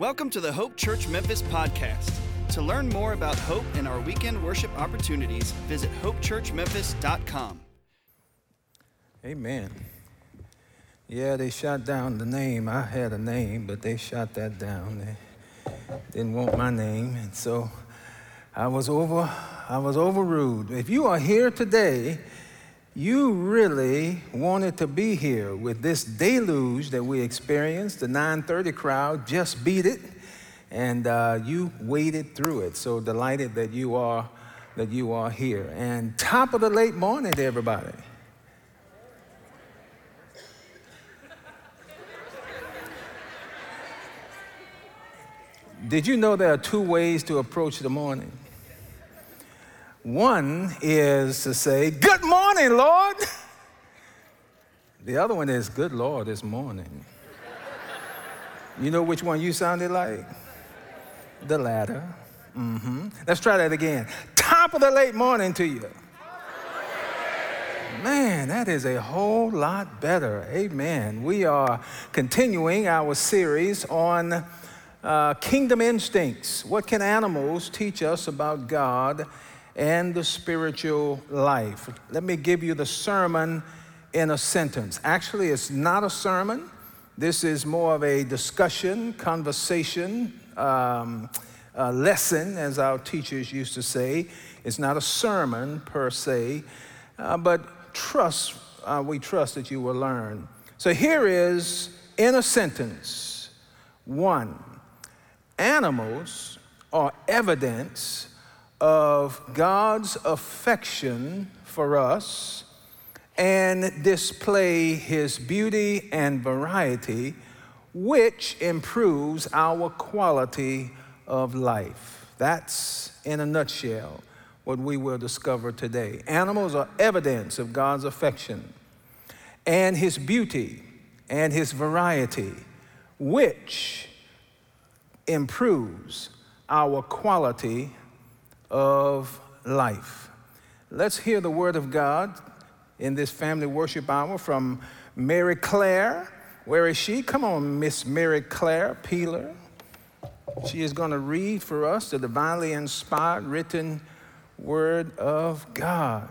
Welcome to the Hope Church Memphis podcast. To learn more about Hope and our weekend worship opportunities, visit hopechurchmemphis.com. Amen. Yeah, they shot down the name. I had a name, but they shot that down. They didn't want my name, and so I was over. I was overruled. If you are here today, you really wanted to be here with this deluge that we experienced. The 9:30 crowd just beat it, and uh, you waded through it. So delighted that you are that you are here. And top of the late morning to everybody. Did you know there are two ways to approach the morning? One is to say, Good morning, Lord. The other one is, Good Lord, this morning. You know which one you sounded like? The latter. Mm-hmm. Let's try that again. Top of the late morning to you. Man, that is a whole lot better. Amen. We are continuing our series on uh, kingdom instincts. What can animals teach us about God and the spiritual life? Let me give you the sermon in a sentence. Actually, it's not a sermon. This is more of a discussion, conversation, um, a lesson, as our teachers used to say. It's not a sermon per se, uh, but trust, uh, we trust that you will learn. So here is, in a sentence, one animals are evidence of God's affection for us and display his beauty and variety, which improves our quality of life. That's, in a nutshell, what we will discover today. Animals are evidence of God's affection and his beauty and his variety, which improves our quality of life. Let's hear the word of God in this family worship hour from Mary Claire. Where is she? Come on, Miss Mary Claire Peeler. She is going to read for us the divinely inspired written word of God.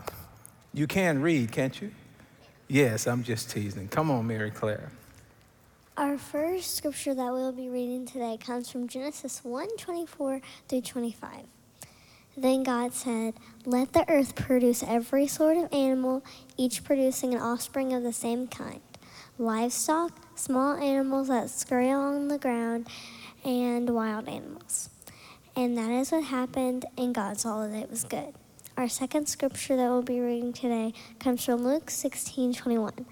You can read, can't you? Yes, I'm just teasing. Come on, Mary Claire. Our first scripture that we'll be reading today comes from Genesis 1 24 through 25. Then God said, Let the earth produce every sort of animal, each producing an offspring of the same kind livestock, small animals that scurry along the ground, and wild animals. And that is what happened, and God saw that it was good. Our second scripture that we'll be reading today comes from Luke 16 21.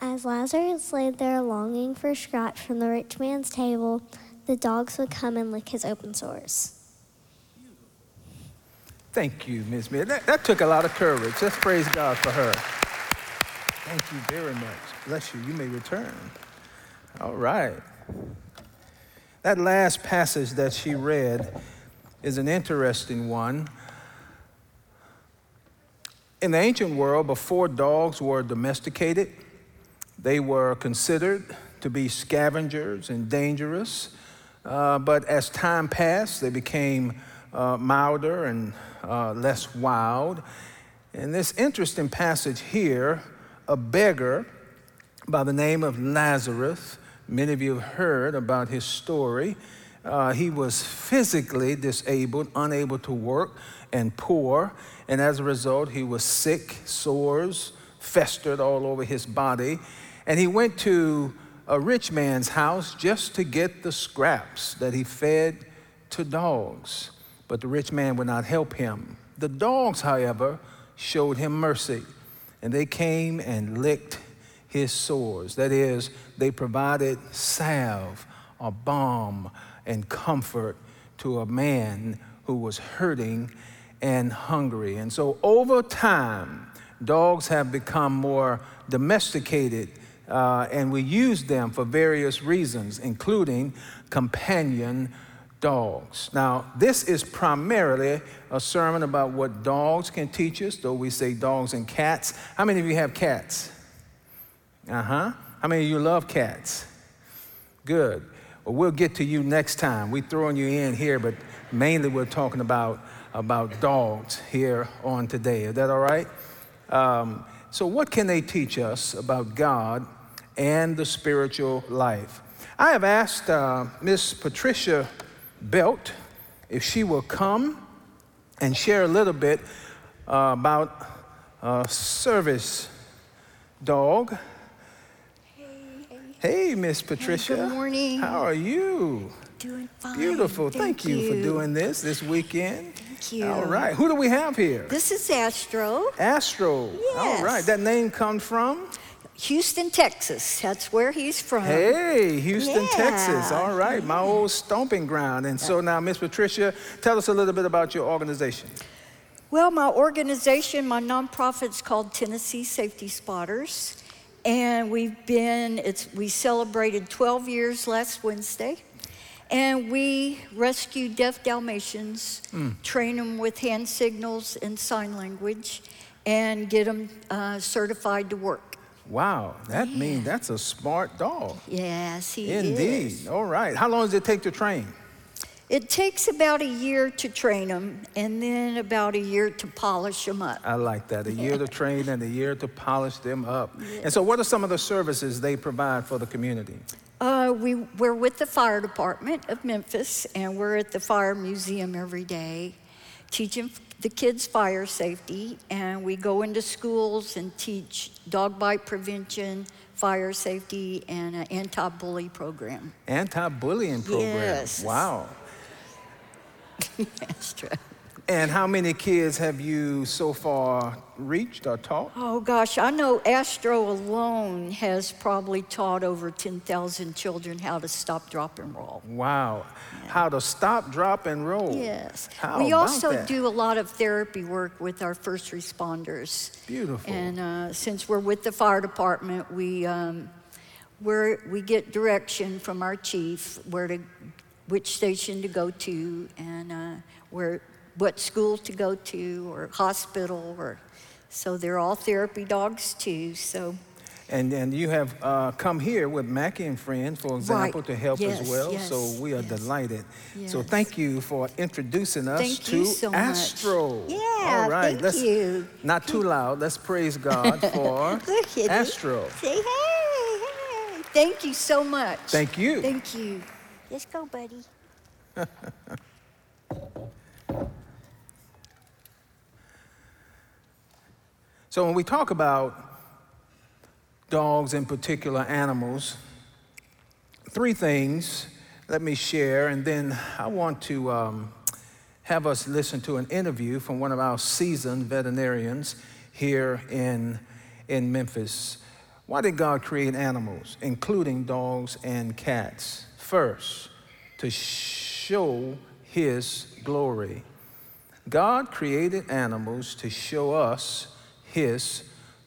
As Lazarus lay there longing for scraps from the rich man's table, the dogs would come and lick his open sores. Thank you, Ms. Mary. That, that, took a lot of courage. Let's praise God for her. Thank you very much. Bless you. You may return. All right. That last passage that she read is an interesting one. In the ancient world, before dogs were domesticated, they were considered to be scavengers and dangerous, uh, but as time passed, they became uh, milder and uh, less wild. In this interesting passage here, a beggar by the name of Lazarus, many of you have heard about his story. Uh, he was physically disabled, unable to work, and poor, and as a result, he was sick, sores festered all over his body. And he went to a rich man's house just to get the scraps that he fed to dogs. But the rich man would not help him. The dogs, however, showed him mercy, and they came and licked his sores. That is, they provided salve, a balm, and comfort to a man who was hurting and hungry. And so over time, dogs have become more domesticated uh, and we use them for various reasons, including companion dogs. Now, this is primarily a sermon about what dogs can teach us, though we say dogs and cats. How many of you have cats? Uh huh. How many of you love cats? Good. Well, we'll get to you next time. We're throwing you in here, but mainly we're talking about, about dogs here on today. Is that all right? Um, so, what can they teach us about God and the spiritual life? I have asked uh, Miss Patricia Belt if she will come and share a little bit uh, about uh, service dog. Hey, Miss Patricia. good morning. How are you? Doing fine. Beautiful. Thank, Thank, you. for doing this this weekend. Thank you. All right. Who do we have here? This is Astro, Astro. All Yes. right. That name comes from? Houston, Texas. That's where he's from. Hey, Houston, Texas. All right. My old stomping ground. And so now, Miss Patricia, tell us a little bit about your organization. Well, my organization, my nonprofit's called Tennessee Safety Spotters, and we've been. It's we celebrated 12 years last Wednesday, and we rescue deaf Dalmatians, train them with hand signals and sign language, and get them uh, certified to work. Wow. That means that's a smart dog. Yes, he Indeed. is. Indeed. All right. How long does it take to train? It takes about a year to train them and then about a year to polish them up. I like that. A year to train and a year to polish them up. And so, what are some of the services they provide for the community? Uh, we, we're with the fire department of Memphis and we're at the fire museum every day teaching the kids fire safety. And we go into schools and teach dog bite prevention, fire safety, and an anti bully program. Anti bullying program. Yes. Wow. Extra. And how many kids have you so far reached or taught? Oh gosh, I know Astro alone has probably taught over 10,000 children how to stop, drop, and roll. Wow. How to stop, drop, and roll. Yes. How we also that? do a lot of therapy work with our first responders. Beautiful. And uh, since we're with the fire department, we, um, we're, we get direction from our chief where to, which station to go to and uh, where, what school to go to or hospital or so they're all therapy dogs too. So And, and you have uh, come here with Mackie and Friends, for example, to help Yes, as well. yes, so we are yes. delighted. So thank you for introducing us Thank to you so much. Astro. Yeah, All right. thank let's, you. Not too loud. Let's praise God for Look at it. Astro. Say hey, hey. Thank you so much. Thank you. Thank you. Let's go, buddy. So when we talk about dogs, in particular animals, three things let me share, and then I want to um, have us listen to an interview from one of our seasoned veterinarians here in, in Memphis. Why did God create animals, including dogs and cats? First, to show His glory. God created animals to show us His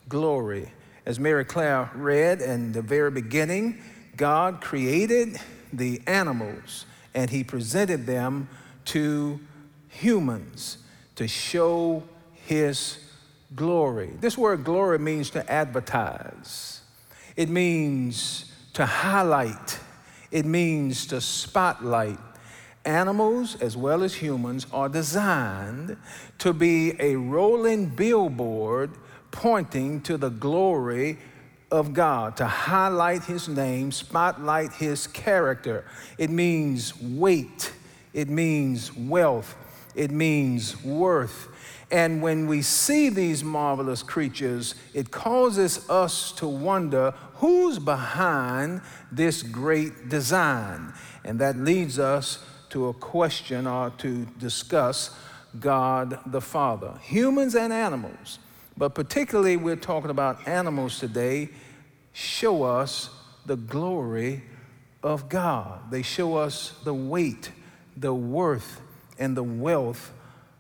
glory. As Mary Claire read in the very beginning, God created the animals and He presented them to humans to show His glory. This word glory means to advertise, it means to highlight, it means to spotlight. Animals, as well as humans, are designed to be a rolling billboard pointing to the glory of God, to highlight His name, spotlight His character. It means weight, it means wealth, it means worth. And when we see these marvelous creatures, it causes us to wonder who's behind this great design. And that leads us to a question or to discuss God the Father. Humans and animals, but particularly we're talking about animals today, show us the glory of God. They show us the weight, the worth, and the wealth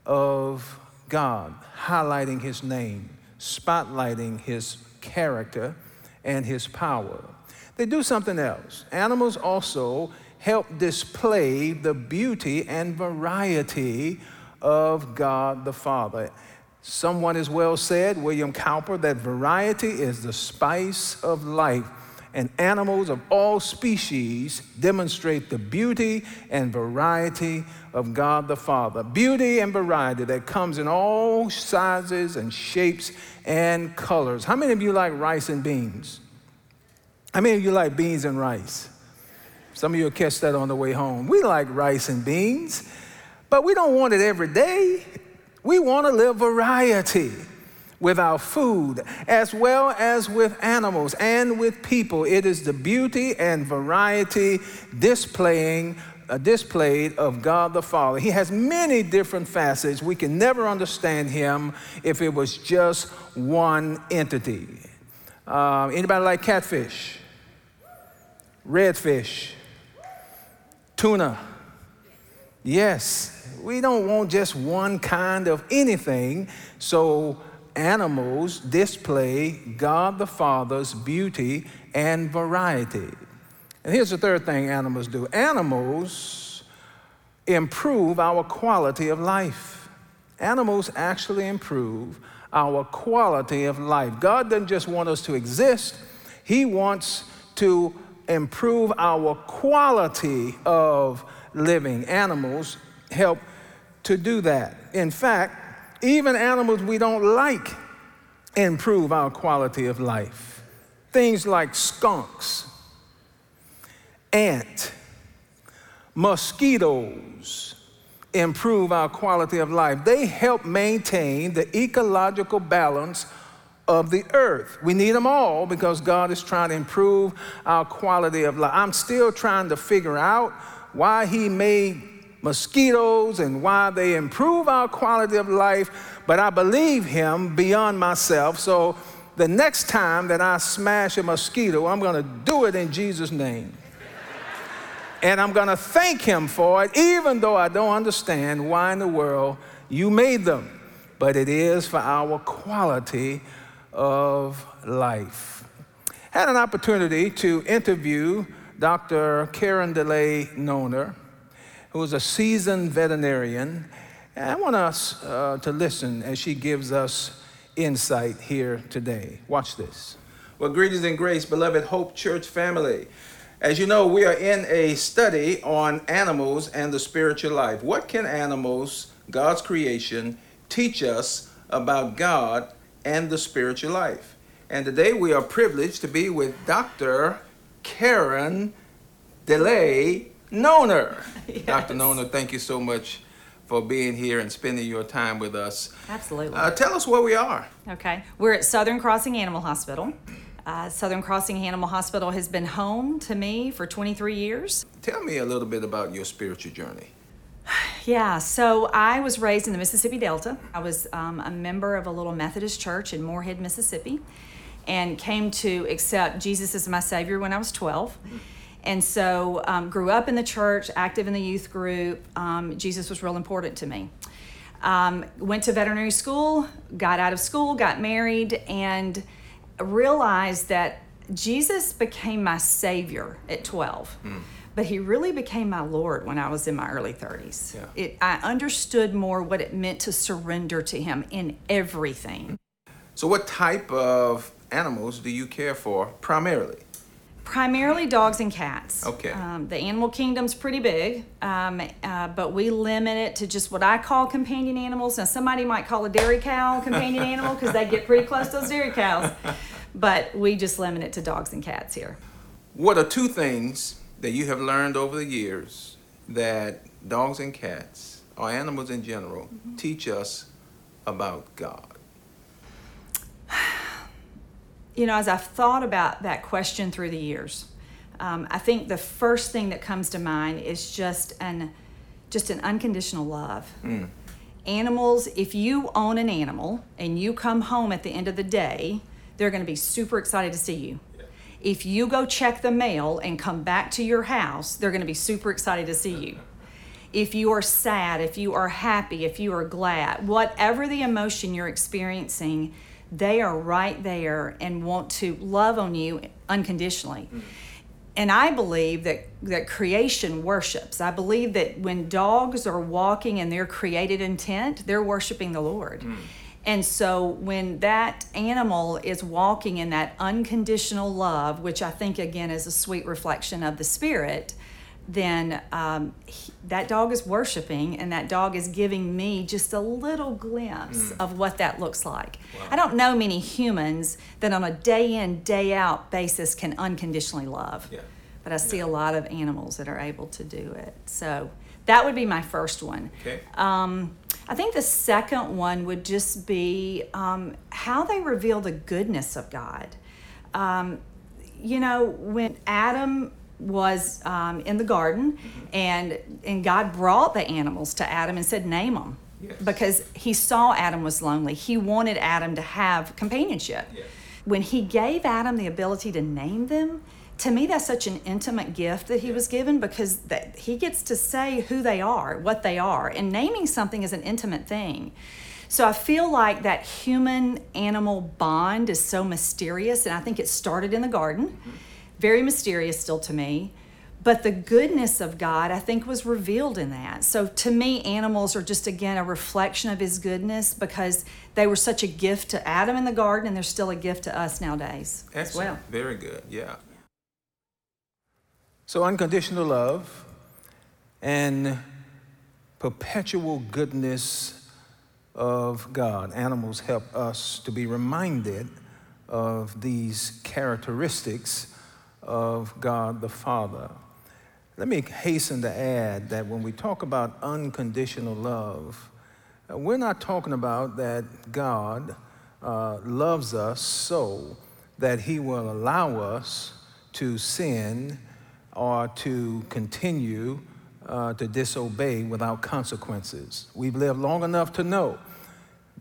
of God, highlighting His name, spotlighting His character and His power. They do something else. Animals also help display the beauty and variety of God the Father. Someone has well said, William Cowper, that variety is the spice of life. and animals of all species demonstrate the beauty and variety of God the Father. Beauty and variety that comes in all sizes and shapes and colors. How many of you like rice and beans? How many of you like beans and rice? Some of you will catch that on the way home. We like rice and beans, but we don't want it every day. We want to live variety with our food, as well as with animals and with people. It is the beauty and variety displaying uh, displayed of God the Father. He has many different facets. We can never understand him if it was just one entity. Uh, anybody like catfish? Redfish? Tuna? Yes, we don't want just one kind of anything. So animals display God the Father's beauty and variety. And here's the third thing animals do animals improve our quality of life. Animals actually improve our quality of life. God doesn't just want us to exist, He wants to improve our quality of living. Animals help to do that. In fact, even animals we don't like improve our quality of life. Things like skunks, ant, mosquitoes improve our quality of life. They help maintain the ecological balance of the earth. We need them all because God is trying to improve our quality of life. I'm still trying to figure out why He made mosquitoes and why they improve our quality of life, but I believe him beyond myself. So the next time that I smash a mosquito, I'm going to do it in Jesus' name. and I'm going to thank him for it, even though I don't understand why in the world you made them. But it is for our quality of life. Had an opportunity to interview Dr. Karen DeLay Noner who is a seasoned veterinarian. And I want us uh, to listen as she gives us insight here today. Watch this. Well, greetings and grace, beloved Hope Church family. As you know, we are in a study on animals and the spiritual life. What can animals, God's creation, teach us about God and the spiritual life? And today we are privileged to be with Dr. Karen DeLay Noner. Yes. Dr. Noner, thank you so much for being here and spending your time with us. Absolutely. Uh, tell us where we are. Okay. We're at Southern Crossing Animal Hospital. Uh, Southern Crossing Animal Hospital has been home to me for 23 years. Tell me a little bit about your spiritual journey. Yeah, so I was raised in the Mississippi Delta. I was um, a member of a little Methodist church in Moorhead, Mississippi, and came to accept Jesus as my Savior when I was 12. Mm-hmm and so, um, grew up in the church, active in the youth group. Um, Jesus was real important to me. Um, went to veterinary school, got out of school, got married, and realized that Jesus became my savior at 12. Mm. But he really became my Lord when I was in my early 30s. Yeah. It, I understood more what it meant to surrender to him in everything. So, what type of animals do you care for primarily? Primarily dogs and cats. Okay. Um, the animal kingdom's pretty big, um, uh, but we limit it to just what I call companion animals. Now, somebody might call a dairy cow a companion animal because they get pretty close to those dairy cows, but we just limit it to dogs and cats here. What are two things that you have learned over the years that dogs and cats, or animals in general, mm-hmm. teach us about God? you know, as I've thought about that question through the years, um, I think the first thing that comes to mind is just an just an unconditional love. Mm. Animals, if you own an animal and you come home at the end of the day, they're going to be super excited to see you. If you go check the mail and come back to your house, they're going to be super excited to see you. If you are sad, if you are happy, if you are glad, whatever the emotion you're experiencing, they are right there and want to love on you unconditionally. Mm-hmm. And I believe that, that creation worships. I believe that when dogs are walking in their created intent, they're worshiping the Lord. Mm. And so when that animal is walking in that unconditional love, which I think again is a sweet reflection of the spirit, then um, he, that dog is worshiping and that dog is giving me just a little glimpse mm. of what that looks like. Wow. I don't know many humans that on a day in, day out basis can unconditionally love. Yeah. But I see yeah. a lot of animals that are able to do it. So that would be my first one. Okay. Um, I think the second one would just be um, how they reveal the goodness of God. Um, you know, when Adam was um, in the garden mm-hmm. and and God brought the animals to Adam and said name them yes. because he saw Adam was lonely he wanted Adam to have companionship yes. when he gave Adam the ability to name them to me that's such an intimate gift that he was given because that he gets to say who they are what they are and naming something is an intimate thing so i feel like that human animal bond is so mysterious and i think it started in the garden mm-hmm. very mysterious still to me but the goodness of God, I think, was revealed in that. So to me, animals are just, again, a reflection of His goodness because they were such a gift to Adam in the garden and they're still a gift to us nowadays Excellent. as well. Very good, yeah. So, unconditional love and perpetual goodness of God. Animals help us to be reminded of these characteristics of God the Father. Let me hasten to add that when we talk about unconditional love, uh, we're not talking about that God uh, loves us so that He will allow us to sin or to continue uh, to disobey without consequences. We've lived long enough to know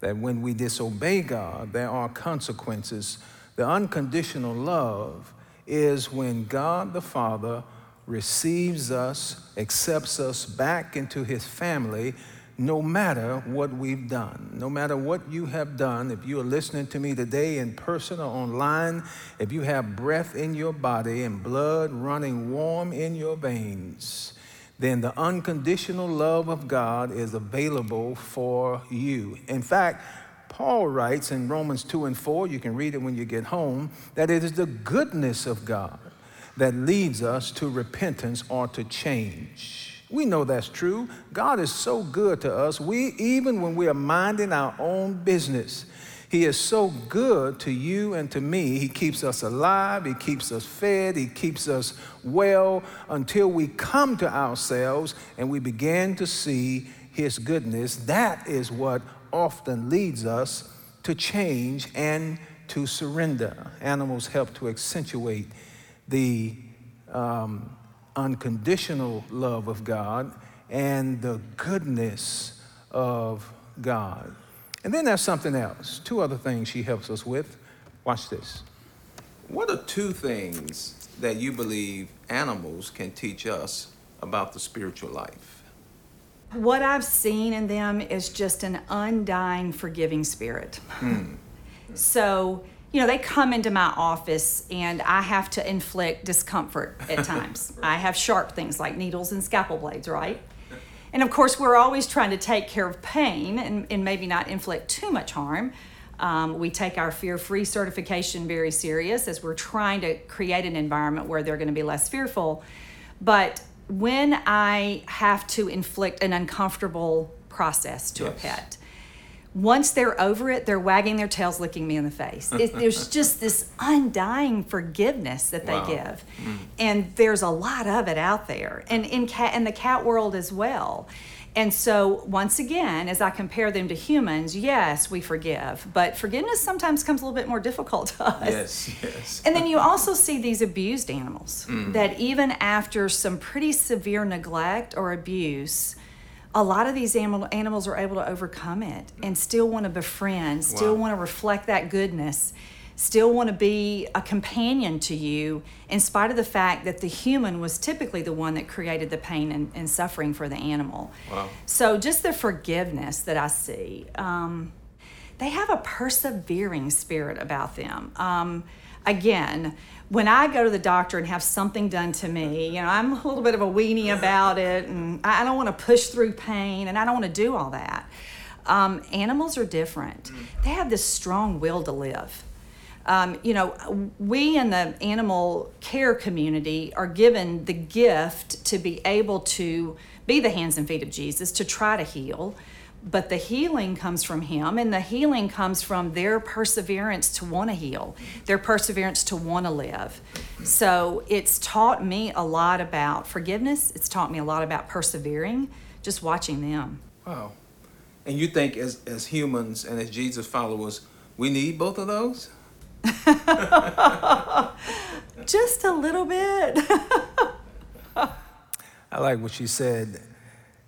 that when we disobey God, there are consequences. The unconditional love is when God the Father receives us, accepts us back into his family, no matter what we've done, no matter what you have done. If you are listening to me today in person or online, if you have breath in your body and blood running warm in your veins, then the unconditional love of God is available for you. In fact, Paul writes in Romans 2 and 4, you can read it when you get home, that it is the goodness of God that leads us to repentance or to change. We know that's true. God is so good to us. We even when we are minding our own business, he is so good to you and to me. He keeps us alive, He keeps us fed, He keeps us well until we come to ourselves and we begin to see His goodness. That is what often leads us to change and to surrender. Animals help to accentuate the um, unconditional love of God and the goodness of God. And then there's something else, two other things she helps us with. Watch this. What are two things that you believe animals can teach us about the spiritual life? What I've seen in them is just an undying, forgiving spirit. Hmm. So, you know, they come into my office and I have to inflict discomfort at times. I have sharp things like needles and scalpel blades, right? And of course, we're always trying to take care of pain and, and maybe not inflict too much harm. Um, we take our fear free certification very serious as we're trying to create an environment where they're going to be less fearful. But when I have to inflict an uncomfortable process to yes. a pet, once they're over it, they're wagging their tails, licking me in the face. It, there's just this undying forgiveness that they wow. give, mm. and there's a lot of it out there, and in cat in the cat world as well. And so, once again, as I compare them to humans, yes, we forgive, but forgiveness sometimes comes a little bit more difficult to us. Yes, yes. And then you also see these abused animals mm. that even after some pretty severe neglect or abuse, a lot of these animal, animals are able to overcome it and still want to befriend, still wow. want to reflect that goodness, still want to be a companion to you, in spite of the fact that the human was typically the one that created the pain and, and suffering for the animal. Wow. So, just the forgiveness that I see. Um, they have a persevering spirit about them. Um, again, when I go to the doctor and have something done to me, you know, I'm a little bit of a weenie about it and I don't want to push through pain and I don't want to do all that. Um, animals are different. They have this strong will to live. Um, you know, we in the animal care community are given the gift to be able to be the hands and feet of Jesus, to try to heal. But the healing comes from Him, and the healing comes from their perseverance to want to heal, their perseverance to want to live. So it's taught me a lot about forgiveness, it's taught me a lot about persevering, just watching them. Wow. And you think as, as humans and as Jesus followers, we need both of those? Just a little bit. I like what she said,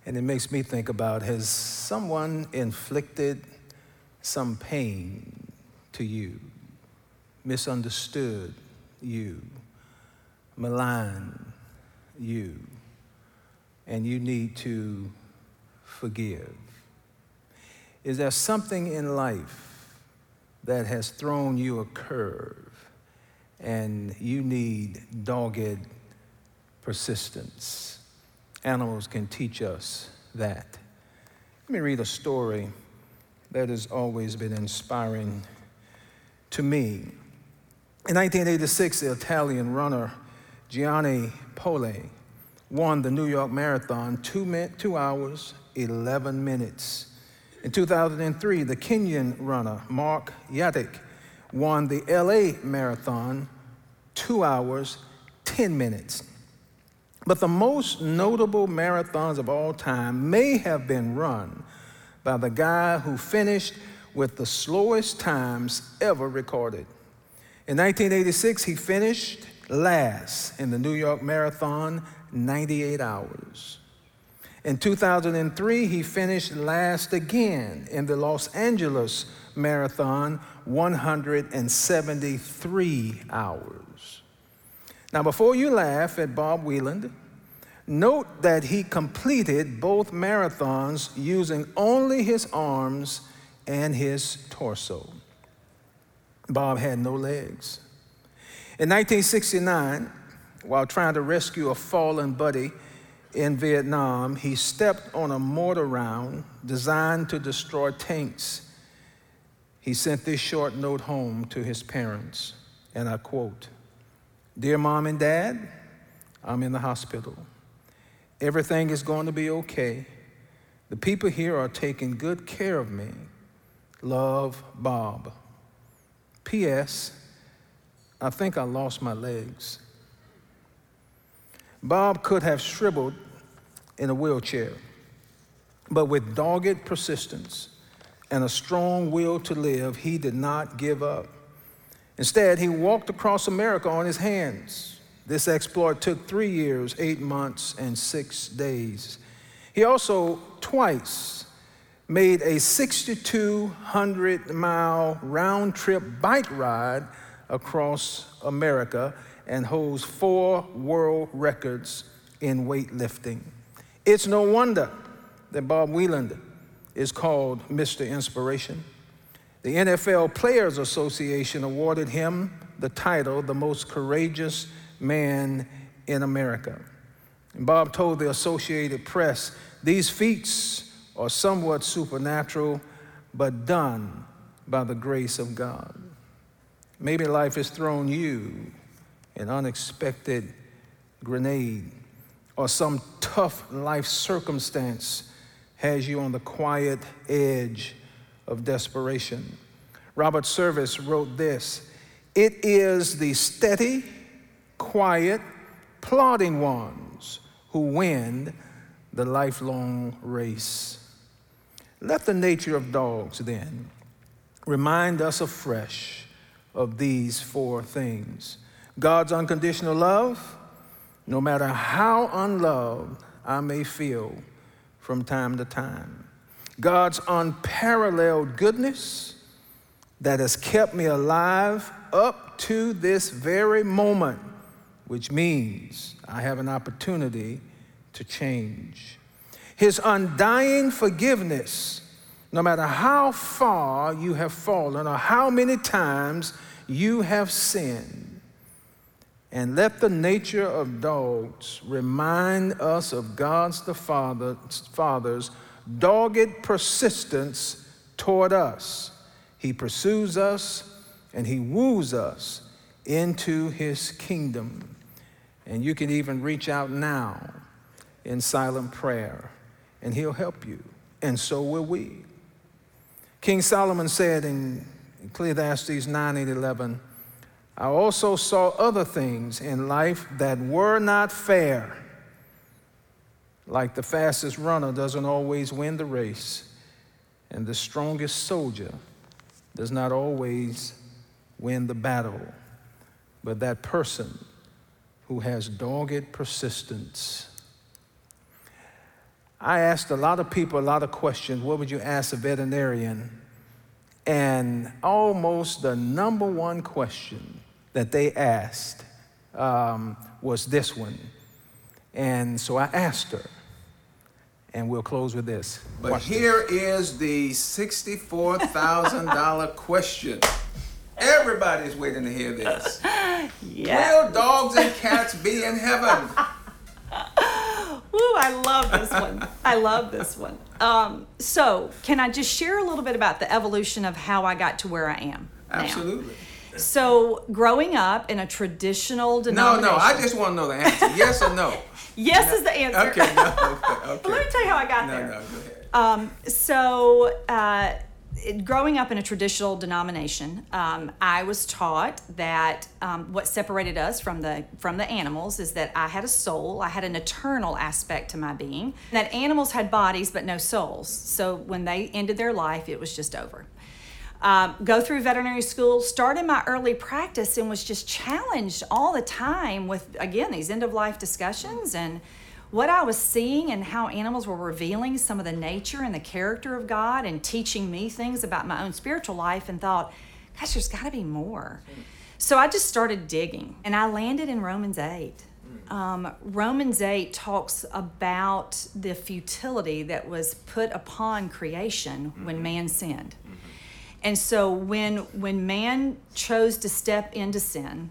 and it makes me think about has someone inflicted some pain to you, misunderstood you, maligned you, and you need to forgive? Is there something in life that has thrown you a curve and you need dogged persistence? Animals can teach us that. Let me read a story that has always been inspiring to me. In 1986, the Italian runner Gianni Poli won the New York Marathon two, min- two hours, 11 minutes. In 2003, the Kenyan runner Mark Yatich won the LA Marathon two hours, 10 minutes. But the most notable marathons of all time may have been run by the guy who finished with the slowest times ever recorded. In 1986, he finished last in the New York Marathon, 98 hours. In 2003, he finished last again in the Los Angeles Marathon, 173 hours. Now, before you laugh at Bob Wieland, note that he completed both marathons using only his arms and his torso. Bob had no legs. In 1969, while trying to rescue a fallen buddy in Vietnam, he stepped on a mortar round designed to destroy tanks. He sent this short note home to his parents, and I quote Dear mom and dad, I'm in the hospital. Everything is going to be okay. The people here are taking good care of me. Love, Bob. P.S. I think I lost my legs. Bob could have shriveled in a wheelchair, but with dogged persistence and a strong will to live, he did not give up. Instead, he walked across America on his hands. This exploit took three years, eight months, and six days. He also twice made a 6,200 mile round trip bike ride across America and holds four world records in weightlifting. It's no wonder that Bob Wieland is called Mr. Inspiration. The NFL Players Association awarded him the title the most courageous man in America. And Bob told the Associated Press these feats are somewhat supernatural, but done by the grace of God. Maybe life has thrown you an unexpected grenade or some tough life circumstance has you on the quiet edge of desperation. Robert Service wrote this It is the steady, quiet, plodding ones who win the lifelong race. Let the nature of dogs then remind us afresh of these four things God's unconditional love, no matter how unloved I may feel from time to time. God's unparalleled goodness that has kept me alive up to this very moment, which means I have an opportunity to change. His undying forgiveness, no matter how far you have fallen or how many times you have sinned. And let the nature of dogs remind us of God's the Father, Father's dogged persistence toward us. He pursues us and he woos us into his kingdom. And you can even reach out now in silent prayer, and he'll help you, and so will we. King Solomon said in Ecclesiastes 9 and 11, I also saw other things in life that were not fair. Like the fastest runner doesn't always win the race, and the strongest soldier does not always win the battle, but that person who has dogged persistence. I asked a lot of people a lot of questions. What would you ask a veterinarian? And almost the number one question that they asked um, was this one. And so I asked her, and we'll close with this. But Watch here is the $64,000 question. Everybody's waiting to hear this. Yeah. Will dogs and cats be in heaven? Woo, I love this one. I love this one. Um, so, can I just share a little bit about the evolution of how I got to where I am? now? Absolutely. So, growing up in a traditional denomination. no, no, I just want to know the answer. Yes or no? Yes is the answer. Okay, no, okay, okay. Let me tell you how I got No, there. no, no, go ahead. Um, so, uh, it- growing up in a traditional denomination, um, I was taught that um, what separated us from the from the animals is that I had a soul. I had an eternal aspect to my being. That animals had bodies but no souls. So when they ended their life, it was just over. Um, go through veterinary school, started my early practice, and was just challenged all the time with again these end of life discussions and what I was seeing and how animals were revealing some of the nature and the character of God and teaching me things about my own spiritual life and thought, gosh, there's got to be more. So I just started digging and I landed in Romans 8. Um, Romans 8 talks about the futility that was put upon creation when man sinned. And so when when man chose to step into sin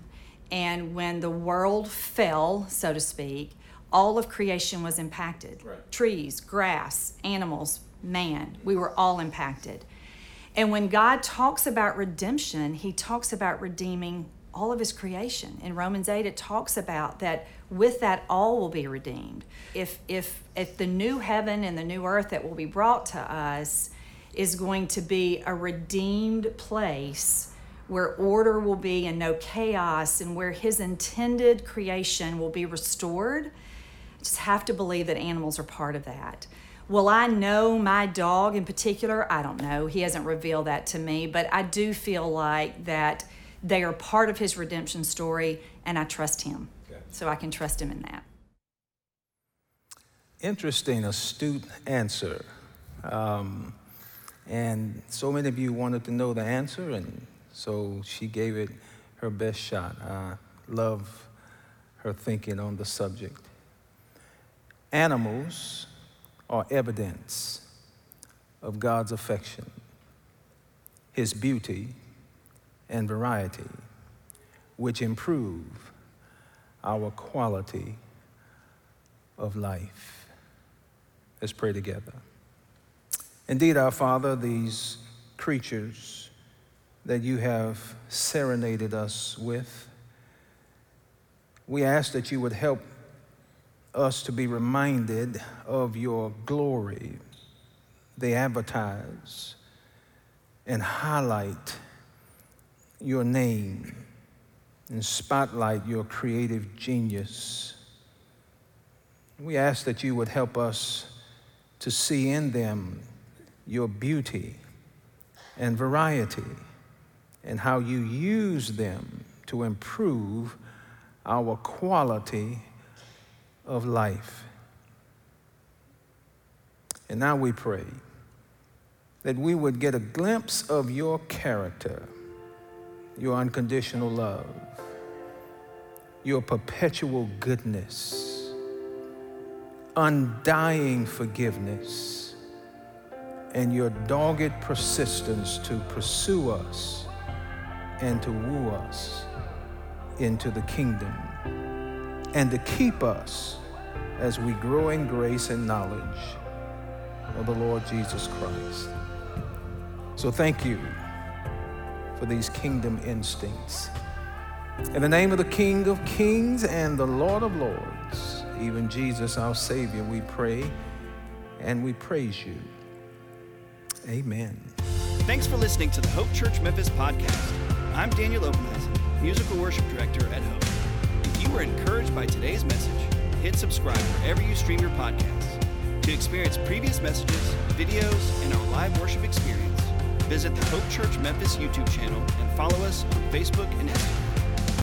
and when the world fell, so to speak, all of creation was impacted. Trees, grass, animals, man, we were all impacted. And when God talks about redemption, he talks about redeeming all of his creation. In Romans 8 it talks about that with that all will be redeemed. If if if the new heaven and the new earth that will be brought to us is going to be a redeemed place where order will be and no chaos and where his intended creation will be restored. I just have to believe that animals are part of that. Will I know my dog in particular? I don't know. He hasn't revealed that to me, but I do feel like that they are part of his redemption story and I trust him. So I can trust him in that. Interesting, astute answer. Um, and so many of you wanted to know the answer, and so she gave it her best shot. I love her thinking on the subject. Animals are evidence of God's affection, His beauty, and variety, which improve our quality of life. Let's pray together. Indeed, our Father, these creatures that you have serenaded us with, we ask that you would help us to be reminded of your glory. They advertise and highlight your name and spotlight your creative genius. We ask that you would help us to see in them your beauty and variety and how you use them to improve our quality of life. And now we pray that we would get a glimpse of your character, your unconditional love, your perpetual goodness, undying forgiveness, and your dogged persistence to pursue us and to woo us into the kingdom and to keep us as we grow in grace and knowledge of the Lord Jesus Christ. So thank you for these kingdom instincts. In the name of the King of Kings and the Lord of Lords, even Jesus, our Savior, we pray and we praise you. Amen. Thanks for listening to the Hope Church Memphis podcast. I'm Daniel Openhuizen, Musical Worship Director at Hope. If you were encouraged by today's message, hit subscribe wherever you stream your podcasts. To experience previous messages, videos, and our live worship experience, visit the Hope Church Memphis YouTube channel and follow us on Facebook and Instagram.